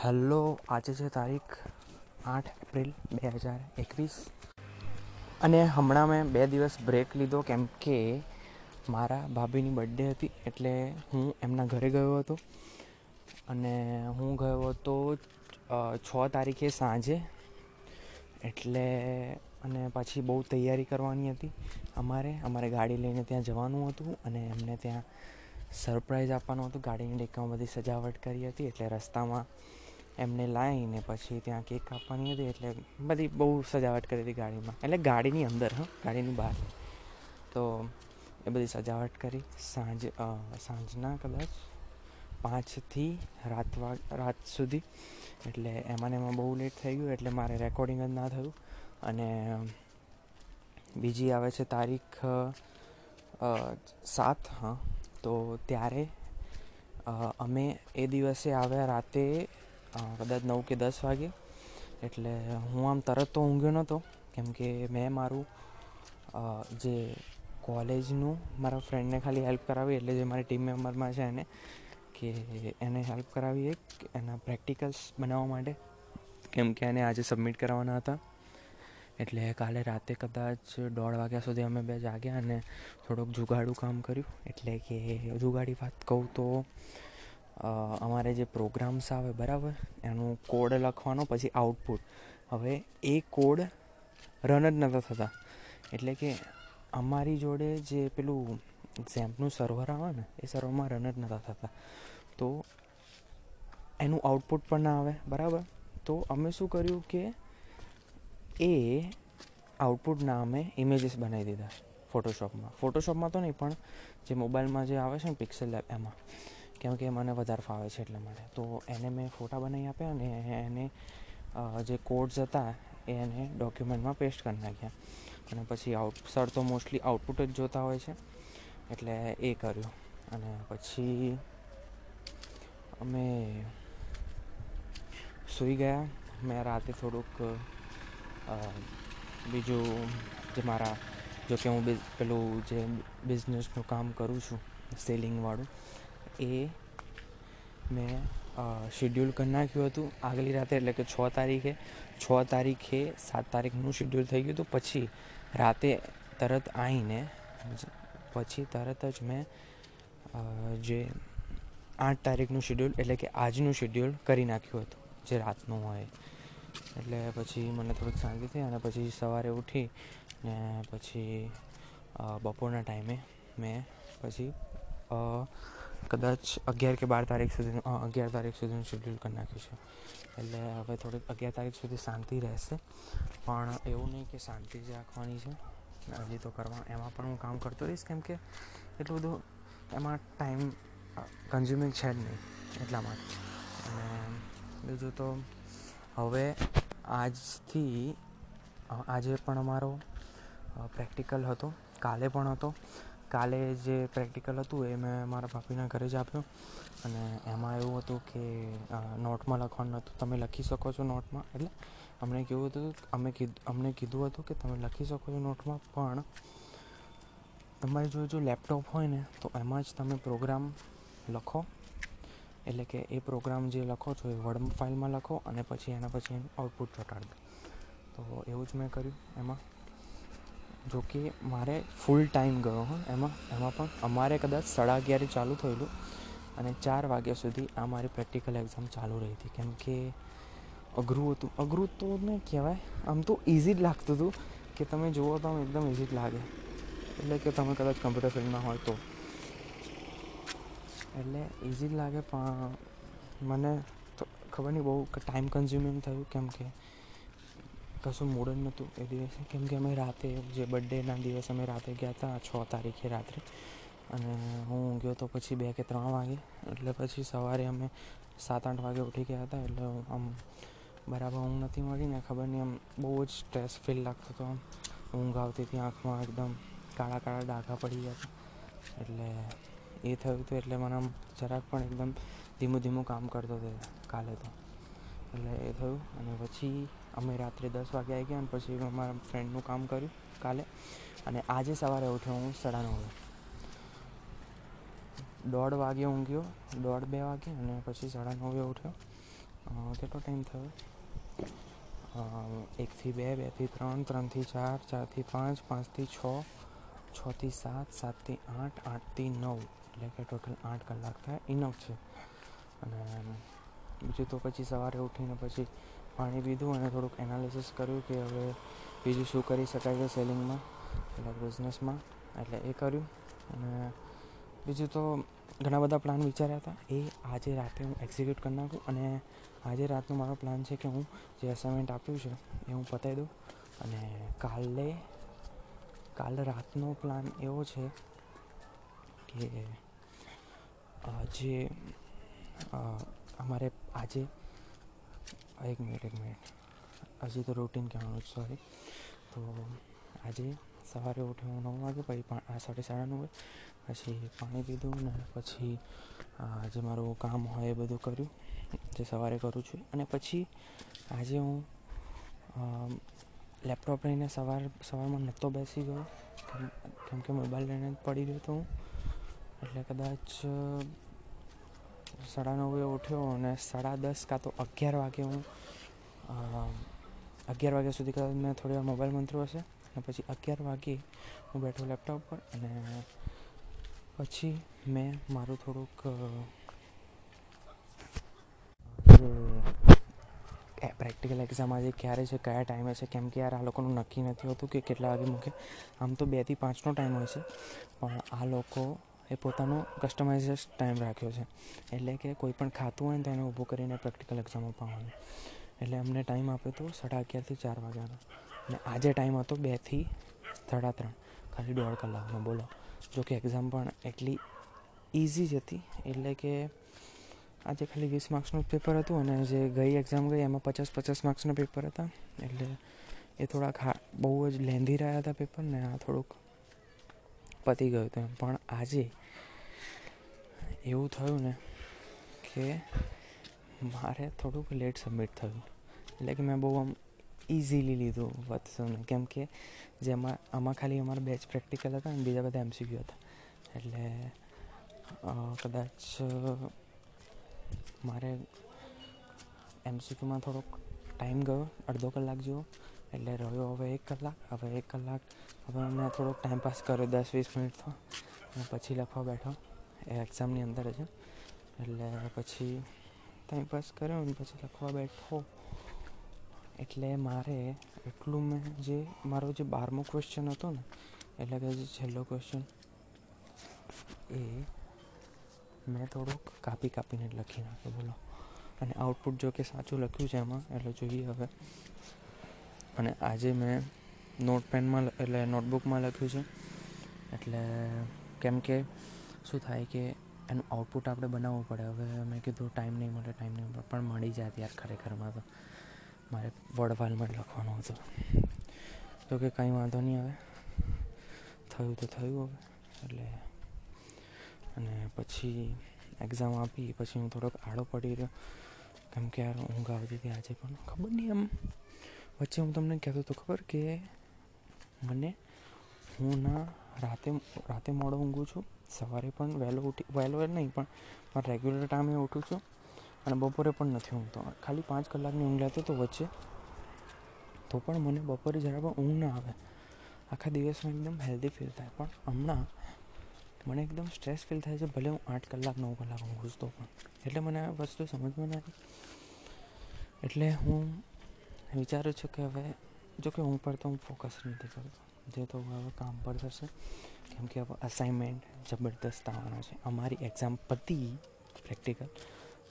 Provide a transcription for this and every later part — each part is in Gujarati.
હેલો, આજે છે તારીખ આઠ એપ્રિલ બે હજાર એકવીસ. અને હમણાં મેં બે દિવસ બ્રેક લીધો કેમ કે મારા ભાભીની બર્થડે હતી એટલે હું એમના ઘરે ગયો હતો. અને હું ગયો હતો છ તારીખે સાંજે. એટલે અને પછી બહુ તૈયારી કરવાની હતી અમારે. અમારે ગાડી લઈને ત્યાં જવાનું હતું અને એમને ત્યાં સરપ્રાઈઝ આપવાનું હતું. ગાડીની ડેકામાં બધી સજાવટ કરી હતી એટલે રસ્તામાં એમને લાવીને પછી ત્યાં કેક કાપવાની હતી એટલે બધી બહુ સજાવટ કરી હતી ગાડીમાં. એટલે ગાડીની અંદર, હા, ગાડીની બહાર. તો એ બધી સજાવટ કરી. સાંજ સાંજના કદાચ પાંચથી રાત રાત સુધી. એટલે એમાં એમાં બહુ લેટ થઈ ગયું એટલે મારે રેકોર્ડિંગ જ ના થયું. અને બીજી આવે છે તારીખ સાત, હા. તો ત્યારે અમે એ દિવસે આવ્યા રાતે કદાચ નવ કે દસ વાગે. એટલે હું આમ તરત તો ઊંઘ્યો નહોતો. કેમ કે મેં મારું જે કોલેજનું મારા ફ્રેન્ડને ખાલી હેલ્પ કરાવી, એટલે જે મારી ટીમ મેમ્બરમાં છે એને, કે એને હેલ્પ કરાવી એક, એના પ્રેક્ટિકલ્સ બનાવવા માટે. કેમ કે એને આજે સબમિટ કરાવવાના હતા. એટલે કાલે રાતે કદાચ દોઢ વાગ્યા સુધી અમે બે જાગ્યા અને થોડુંક જુગાડું કામ કર્યું. એટલે કે જુગાડી વાત કહું તો અમારે જે પ્રોગ્રામ્સ આવે, બરાબર? એનું કોડ લખવાનો, પછી આઉટપુટ હવે એ કોડ રન જ નહોતા થતા. એટલે કે અમારી જોડે જે પેલું ઝેમ્પનું સર્વર આવે ને, એ સર્વરમાં રન જ નહોતા થતા. તો એનું આઉટપુટ પણ ના આવે, બરાબર? તો અમે શું કર્યું કે એ આઉટપુટના અમે ઇમેજીસ બનાવી દીધા ફોટોશોપમાં ફોટોશોપમાં તો નહીં, પણ જે મોબાઈલમાં જે આવે છે ને પિક્સેલ એમાં. કેમ કે મને વધારે ફાવે છે એટલા માટે. તો એને મેં ફોટા બનાવી આપ્યા અને એને જે કોડ્સ હતા એ એને ડોક્યુમેન્ટમાં પેસ્ટ કરી નાખ્યા. અને પછી આઉટ સર તો મોસ્ટલી આઉટપુટ જ જોતા હોય છે. એટલે એ કર્યું. અને પછી અમે સૂઈ ગયા. મેં રાતે થોડુંક બીજું જે મારા, જો કે હું પેલું જે બિઝનેસનું કામ કરું છું સેલિંગવાળું એ મેં શિડ્યુલ કરી નાખ્યું હતું આગલી રાતે, એટલે કે છ તારીખે. છ તારીખે સાત તારીખનું શિડ્યુલ થઈ ગયું હતું. પછી રાતે તરત આવીને પછી તરત જ મેં જે આઠ તારીખનું શિડ્યુલ એટલે કે આજનું શિડ્યુલ કરી નાખ્યું હતું, જે રાતનું હોય. એટલે પછી મને થોડીક શાંતિ થઈ અને પછી સવારે ઉઠી ને પછી બપોરના ટાઈમે મેં પછી કદાચ અગિયાર કે બાર તારીખ સુધીનું અગિયાર તારીખ સુધીનું શેડ્યુલ કરી નાખ્યું છે એટલે હવે થોડીક અગિયાર તારીખ સુધી શાંતિ રહેશે. પણ એવું નહીં કે શાંતિ જ રાખવાની છે. હજી તો કરવા, એમાં પણ હું કામ કરતો રહીશ કેમ કે એટલું બધું એમાં ટાઈમ કન્ઝ્યુમિંગ છે જ નહીં એટલા માટે. અને બીજું તો હવે આજથી આજે પણ અમારો પ્રેક્ટિકલ હતો. કાલે પણ હતો. કાલે જે પ્રેક્ટિકલ હતું એ મેં મારા ભાભીના ઘરે જ આપ્યું. અને એમાં એવું હતું કે નોટમાં લખવાનું હતું તમે લખી શકો છો નોટમાં. એટલે અમને કેવું હતું અમે કીધું, અમને કીધું હતું કે, તમે લખી શકો છો નોટમાં, પણ તમારી જો જો લેપટોપ હોય ને, તો એમાં જ તમે પ્રોગ્રામ લખો. એટલે કે એ પ્રોગ્રામ જે લખો છો, એ વર્ડ ફાઇલમાં લખો અને પછી એના પછી આઉટપુટ ચોંટાડી દો. તો એવું જ મેં કર્યું એમાં. જો કે મારે ફૂલ ટાઈમ ગયો હો. એમાં એમાં પણ અમારે કદાચ સાડા અગિયારે ચાલુ થયેલું અને ચાર વાગ્યા સુધી આ મારી પ્રેક્ટિકલ એક્ઝામ ચાલુ રહી હતી. કેમ કે અઘરું હતું. અઘરું તો ને કહેવાય. આમ તો ઇઝી જ લાગતું હતું કે તમે જુઓ તો આમ એકદમ ઇઝી જ લાગે. એટલે કે તમે કદાચ કમ્પ્યુટર ફિલ્ડમાં હોય તો. એટલે ઇઝી જ લાગે પણ મને તો ખબર નહીં બહુ ટાઈમ કન્ઝ્યુમિંગ થયું. કેમ કે કશું મૂડ જ નહોતું એ દિવસે કેમ કે અમે રાતે જે બર્થડેના દિવસે અમે રાતે ગયા હતા છ તારીખે રાત્રે અને હું ગયો તો પછી બે કે ત્રણ વાગે એટલે પછી સવારે અમે સાત આઠ વાગે ઉઠી ગયા હતા એટલે આમ બરાબર ઊંઘ નથી મળી ને ખબર નહીં આમ બહુ જ સ્ટ્રેસ ફીલ લાગતો હતો આમ ઊંઘ આવતી હતી આંખમાં એકદમ કાળા કાળા ડાઘા પડી ગયા હતા એટલે એ થયું હતું એટલે મને આમ જરાક પણ એકદમ ધીમું ધીમું કામ કરતો હતો કાલે તો। એટલે એ થયું, અને પછી અમે રાત્રે દસ વાગે આવી ગયા અને પછી અમારા ફ્રેન્ડનું કામ કર્યું કાલે. અને આજે સવારે ઉઠ્યો હું સાડા નવે દોઢ વાગે ઊંઘ્યો, દોઢ બે વાગે અને પછી સાડા નવે ઉઠ્યો. કેટલો ટાઈમ થયો? એકથી બે બેથી ત્રણ ત્રણથી ચાર ચારથી પાંચ પાંચથી છ છથી સાત સાતથી આઠ આઠથી નવ. એટલે કે ટોટલ આઠ કલાક થાય. ઇનફ છે. અને બીજું તો પછી સવારે ઉઠીને પછી પાણી પીધું અને થોડુંક એનાલિસિસ કર્યું કે હવે બીજું શું કરી શકાય છે સેલિંગમાં એટલે બિઝનેસમાં એટલે એ કર્યું. અને બીજું તો ઘણા બધા પ્લાન વિચાર્યા હતા. એ આજે રાતે હું એક્ઝિક્યુટ કરી નાખું અને આજે રાતનો મારો પ્લાન છે કે હું જે અસાઇનમેન્ટ આપ્યું છે એ હું પતાવી દઉં. અને કાલે કાલે રાતનો પ્લાન એવો છે કે જે અમારે આજે એક મિનિટ એક મિનિટ હજી તો રૂટીન કહેવાનું સોરી તો આજે સવારે ઉઠે હું નવ વાગે, પછી આ સાડે સાડા નવે પછી પાણી પીધું ને પછી જે મારું કામ હોય એ બધું કર્યું, જે સવારે કરું છું. અને પછી આજે હું લેપટોપ લઈને સવાર, સવારમાં નહોતો બેસી ગયો. કેમ કે મોબાઈલ લઈને પડી ગયો તો હું. એટલે કદાચ સાડા નવે ઉઠ્યો અને સાડા દસ કાં તો અગિયાર વાગે હું અગિયાર વાગ્યા સુધી કદાચ મેં થોડી વાર મોબાઈલ મંત્રો હશે અને પછી અગિયાર વાગે હું બેઠો લેપટોપ પર અને પછી મેં મારું થોડુંક પ્રેક્ટિકલ એક્ઝામ આજે ક્યારે છે, કયા ટાઈમે છે, કેમ કે યાર આ લોકોનું નક્કી નથી હોતું કે કેટલા વાગે મૂકે. આમ તો બેથી પાંચનો ટાઈમ હોય છે. પણ આ લોકો એ પોતાનો કસ્ટમાઇઝ ટાઈમ રાખ્યો છે. એટલે કે કોઈ પણ ખાતું હોય ને તો એને ઊભું કરીને પ્રેક્ટિકલ એક્ઝામ અપાવવાનું એટલે અમને ટાઈમ આપ્યો હતો સાડા અગિયારથી ચાર વાગ્યાનો. અને આજે ટાઈમ હતો બેથી સાડા ત્રણ. ખાલી દોઢ કલાકનો, બોલો. જો કે એક્ઝામ પણ એટલી ઇઝી જ હતી. એટલે કે આજે ખાલી વીસ માર્ક્સનું પેપર હતું અને જે ગઈ એક્ઝામ ગઈ એમાં પચાસ પચાસ માર્ક્સના પેપર હતા. એટલે એ થોડાક હા, બહુ જ લેન્ધી રહ્યા હતા પેપર ને આ થોડુંક પતી ગયું હતું. એમ પણ આજે એવું થયું ને કે મારે થોડુંક લેટ સબમિટ થયું. એટલે કે મેં બહુ આમ ઇઝીલી લીધું વત્સોને. કેમ કે જેમાં આમાં ખાલી અમારા બેચ પ્રેક્ટિકલ હતા અને બીજા બધા એમસીક્યુ હતા. એટલે કદાચ મારે એમસીક્યુમાં થોડોક ટાઈમ ગયો, અડધો કલાક જેવો. એટલે રહ્યો હવે એક કલાક, હવે એક કલાક. હવે મેં થોડોક ટાઈમ પાસ કર્યો, દસ વીસ મિનિટ તો અને પછી લખવા બેઠો. એ એક્ઝામની અંદર જ. એટલે પછી ટાઈમ પાસ કર્યો અને પછી લખવા બેઠો. એટલે મારે એટલું મેં જે, મારો જે બારમો ક્વેશ્ચન હતો ને, એટલે કે જે છેલ્લો ક્વેશ્ચન એ મેં થોડુંક કાપી કાપીને લખી નાખ્યો, બોલો. અને આઉટપુટ જો કે સાચું લખ્યું છે એમાં, એટલે જોઈએ હવે. અને આજે મેં નોટ પેનમાં એટલે નોટબુકમાં લખ્યું છે. એટલે કેમ કે શું થાય કે એનું આઉટપુટ આપણે બનાવવું પડે. હવે મેં કીધું ટાઈમ નહીં મળે ટાઈમ નહીં મળે. પણ મળી જાય યાર ખરેખરમાં તો. મારે વડવાલમાં લખવાનું હતું. તો કે કંઈ વાંધો નહીં આવે. થયું તો થયું હવે. એટલે અને પછી એક્ઝામ આપી, પછી હું થોડોક આડો પડી રહ્યો. કેમ કે યાર ઊંઘ આવતી હતી આજે પણ. ખબર નહીં એમ. વચ્ચે હું તમને કહેતો હતો ખબર કે મને હું ના રાતે રાતે મોડો ઊંઘું છું. સવારે પણ વહેલો ઉઠી, વહેલો નહીં, પણ રેગ્યુલર ટાઈમે ઉઠું છું અને બપોરે પણ નથી ઊંઘતો. ખાલી પાંચ કલાકની ઊંઘ લેતો તો વચ્ચે તો પણ મને બપોરે જરા પણ ઊંઘ ના આવે. આખા દિવસમાં એકદમ હેલ્ધી ફીલ થાય. પણ હમણાં મને એકદમ સ્ટ્રેસ ફીલ થાય છે, ભલે હું આઠ કલાક, નવ કલાક ઊંઘું તો પણ. એટલે મને આ વસ્તુ સમજમાં નથી એટલે હું વિચારું છું કે હવે જો કે હું પર તો હું ફોકસ નથી કરતો. જે તો હવે કામ પર થશે. કેમ કે હવે અસાઇનમેન્ટ જબરદસ્ત આવવાના છે. અમારી એક્ઝામ પતી પ્રેક્ટિકલ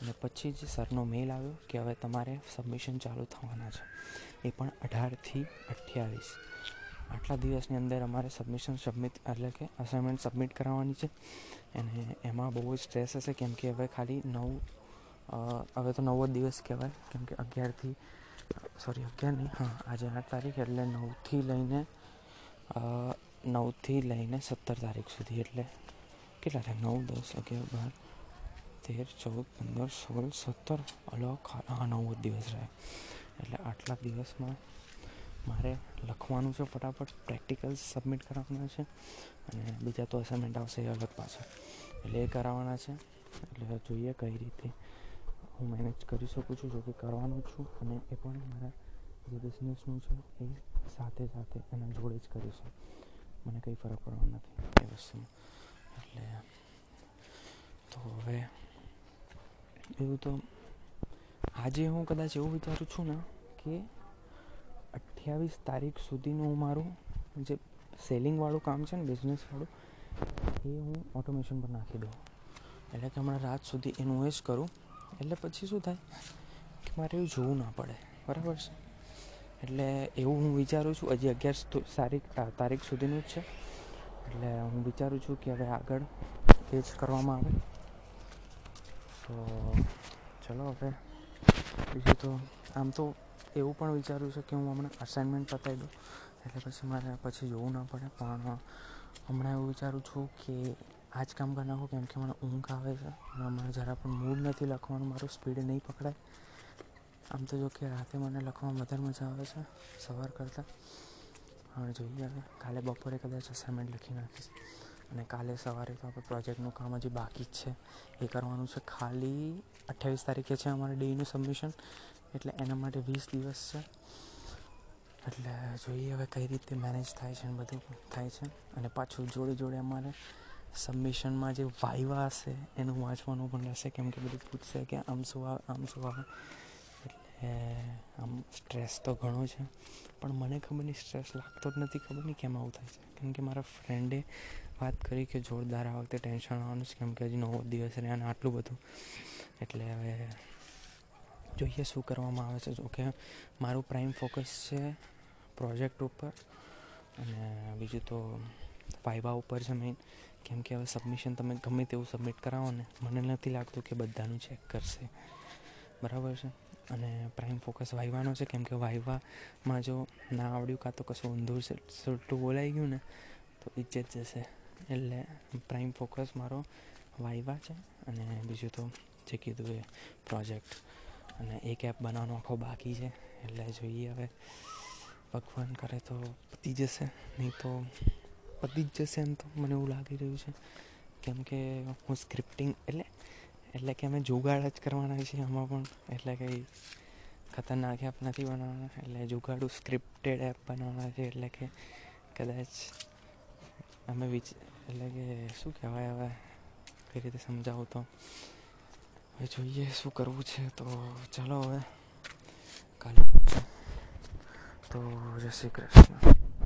અને પછી જ સરનો મેલ આવ્યો કે હવે તમારે સબમિશન ચાલુ થવાના છે. એ પણ અઢારથી અઠ્યાવીસ. આટલા દિવસની અંદર અમારે સબમિશન સબમિટ એટલે કે અસાઇનમેન્ટ સબમિટ કરાવવાની છે. અને એમાં બહુ જ સ્ટ્રેસ હશે કેમ કે હવે ખાલી નવ હવે તો નવો દિવસ કહેવાય. કેમ કે અગિયારથી સોરી અગિયાર નહીં હા આજે આઠ તારીખ એટલે નવથી લઈને નવથી લઈને સત્તર તારીખ સુધી એટલે કેટલા થાય? નવ દસ અગિયાર બાર તેર ચૌદ પંદર સોળ સત્તર અલગ હા નવ દિવસ રહે એટલે આટલા દિવસમાં મારે લખવાનું છે ફટાફટ પ્રેક્ટિકલ સબમિટ કરાવવાના છે અને બીજા તો અસાઇનમેન્ટ આવશે એ અલગ પાછા એટલે એ કરાવવાના છે એટલે જોઈએ કઈ રીતે હું મેનેજ કરી શકું છું, જો કે કરવાનો છું અને એ પણ મારા જે બિઝનેસનું છે એ સાથે સાથે એના જોડે જ કરીશું. મને કંઈ ફરક પડવાનો નથી એ વસ્તુમાં. એટલે તો હવે એવું તો આજે હું કદાચ એવું વિચારું છું ને કે અઠ્યાવીસ તારીખ સુધીનું હું મારું જે સેલિંગવાળું કામ છે ને બિઝનેસવાળું એ હું ઓટોમેશન પર નાખી દઉં. એટલે કે હમણાં રાત સુધી એનું એ જ કરું. એટલે પછી શું થાય કે મારે એવું જોવું ના પડે. બરાબર છે? એટલે એવું હું વિચારું છું, હજી અગિયાર તારીખ તારીખ સુધીનું જ છે. એટલે હું વિચારું છું કે હવે આગળ એ જ કરવામાં આવે. તો ચલો હવે બીજું તો આમ તો એવું પણ વિચાર્યું છે કે હું હમણાં અસાઇનમેન્ટ પતાવી દઉં. એટલે પછી મારે પછી જોવું ના પડે. પણ હમણાં એવું વિચારું છું કે આ જ કામ કરી નાખું કેમ કે મને ઊંઘ આવે છે અને મને જરા પણ મૂડ નથી લખવાનું, મારું સ્પીડ નહીં પકડાય. આમ તો જો કે રાતે મને લખવામાં વધારે મજા આવે છે, સવાર કરતાં. હવે જોઈએ હવે, કાલે બપોરે કદાચ અસાઇનમેન્ટ લખી નાખીશ. અને કાલે સવારે તો આપણે પ્રોજેક્ટનું કામ હજી બાકી જ છે. એ કરવાનું છે ખાલી અઠ્યાવીસ તારીખે છે અમારે ડેનું સબમિશન એટલે એના માટે વીસ દિવસ છે. એટલે જોઈએ હવે કઈ રીતે મેનેજ થાય છે ને બધું થાય છે. અને પાછું જોડે જોડે અમારે સબમિશનમાં જે વાયવા હશે, એનું વાંચવાનું પણ રહેશે. કેમ કે બધું પૂછશે કે આમ શું આવે આમ શું આવે એટલે આમ સ્ટ્રેસ તો ઘણો છે. પણ મને ખબર નહીં સ્ટ્રેસ લાગતો જ નથી. ખબર નહીં કેમ આવું થાય છે. કેમ કે મારા ફ્રેન્ડે વાત કરી કે જોરદાર આ વખતે ટેન્શન આવવાનું છે. કેમ કે હજી નવો દિવસ રહે અને આટલું બધું. એટલે હવે જોઈએ શું કરવામાં આવે છે. જોકે મારું પ્રાઇમ ફોકસ છે પ્રોજેક્ટ ઉપર. અને બીજું તો વાયવા ઉપર છે મેઇન કેમ કે હવે સબમિશન તમે ગમે તેવું સબમિટ કરાવો ને, મને નથી લાગતું કે બધાનું ચેક કરશે. બરાબર છે? અને પ્રાઇમ ફોકસ વાઇવાનો છે, કેમ કે વાઇવામાં જો ના આવડ્યું કાં તો કશું ઊંધું સુલટું બોલાઈ ગયું ને, તો ઇજ્જત જશે. એટલે પ્રાઇમ ફોકસ મારો વાઇવા છે અને બીજું તો જે કીધું એ પ્રોજેક્ટ અને એક એપ બનાવવાનો આખો બાકી છે, એટલે જોઈએ હવે. ભગવાન કરે તો પતી જશે, નહીં તો પતી જ જશે એમ તો મને એવું લાગી રહ્યું છે. કેમ કે હું સ્ક્રિપ્ટિંગ એટલે એટલે કે અમે જુગાડ જ કરવાના છીએ આમાં પણ. એટલે કંઈ ખતરનાક એપ નથી બનાવવાના. એટલે જુગાડું સ્ક્રિપ્ટેડ એપ બનાવવાના છે. એટલે કે કદાચ અમે વિચ, એટલે કે શું કહેવાય હવે? કઈ રીતે સમજાવું તો? હવે જોઈએ શું કરવું છે. તો ચાલો હવે. કાલે તો જય શ્રી કૃષ્ણ.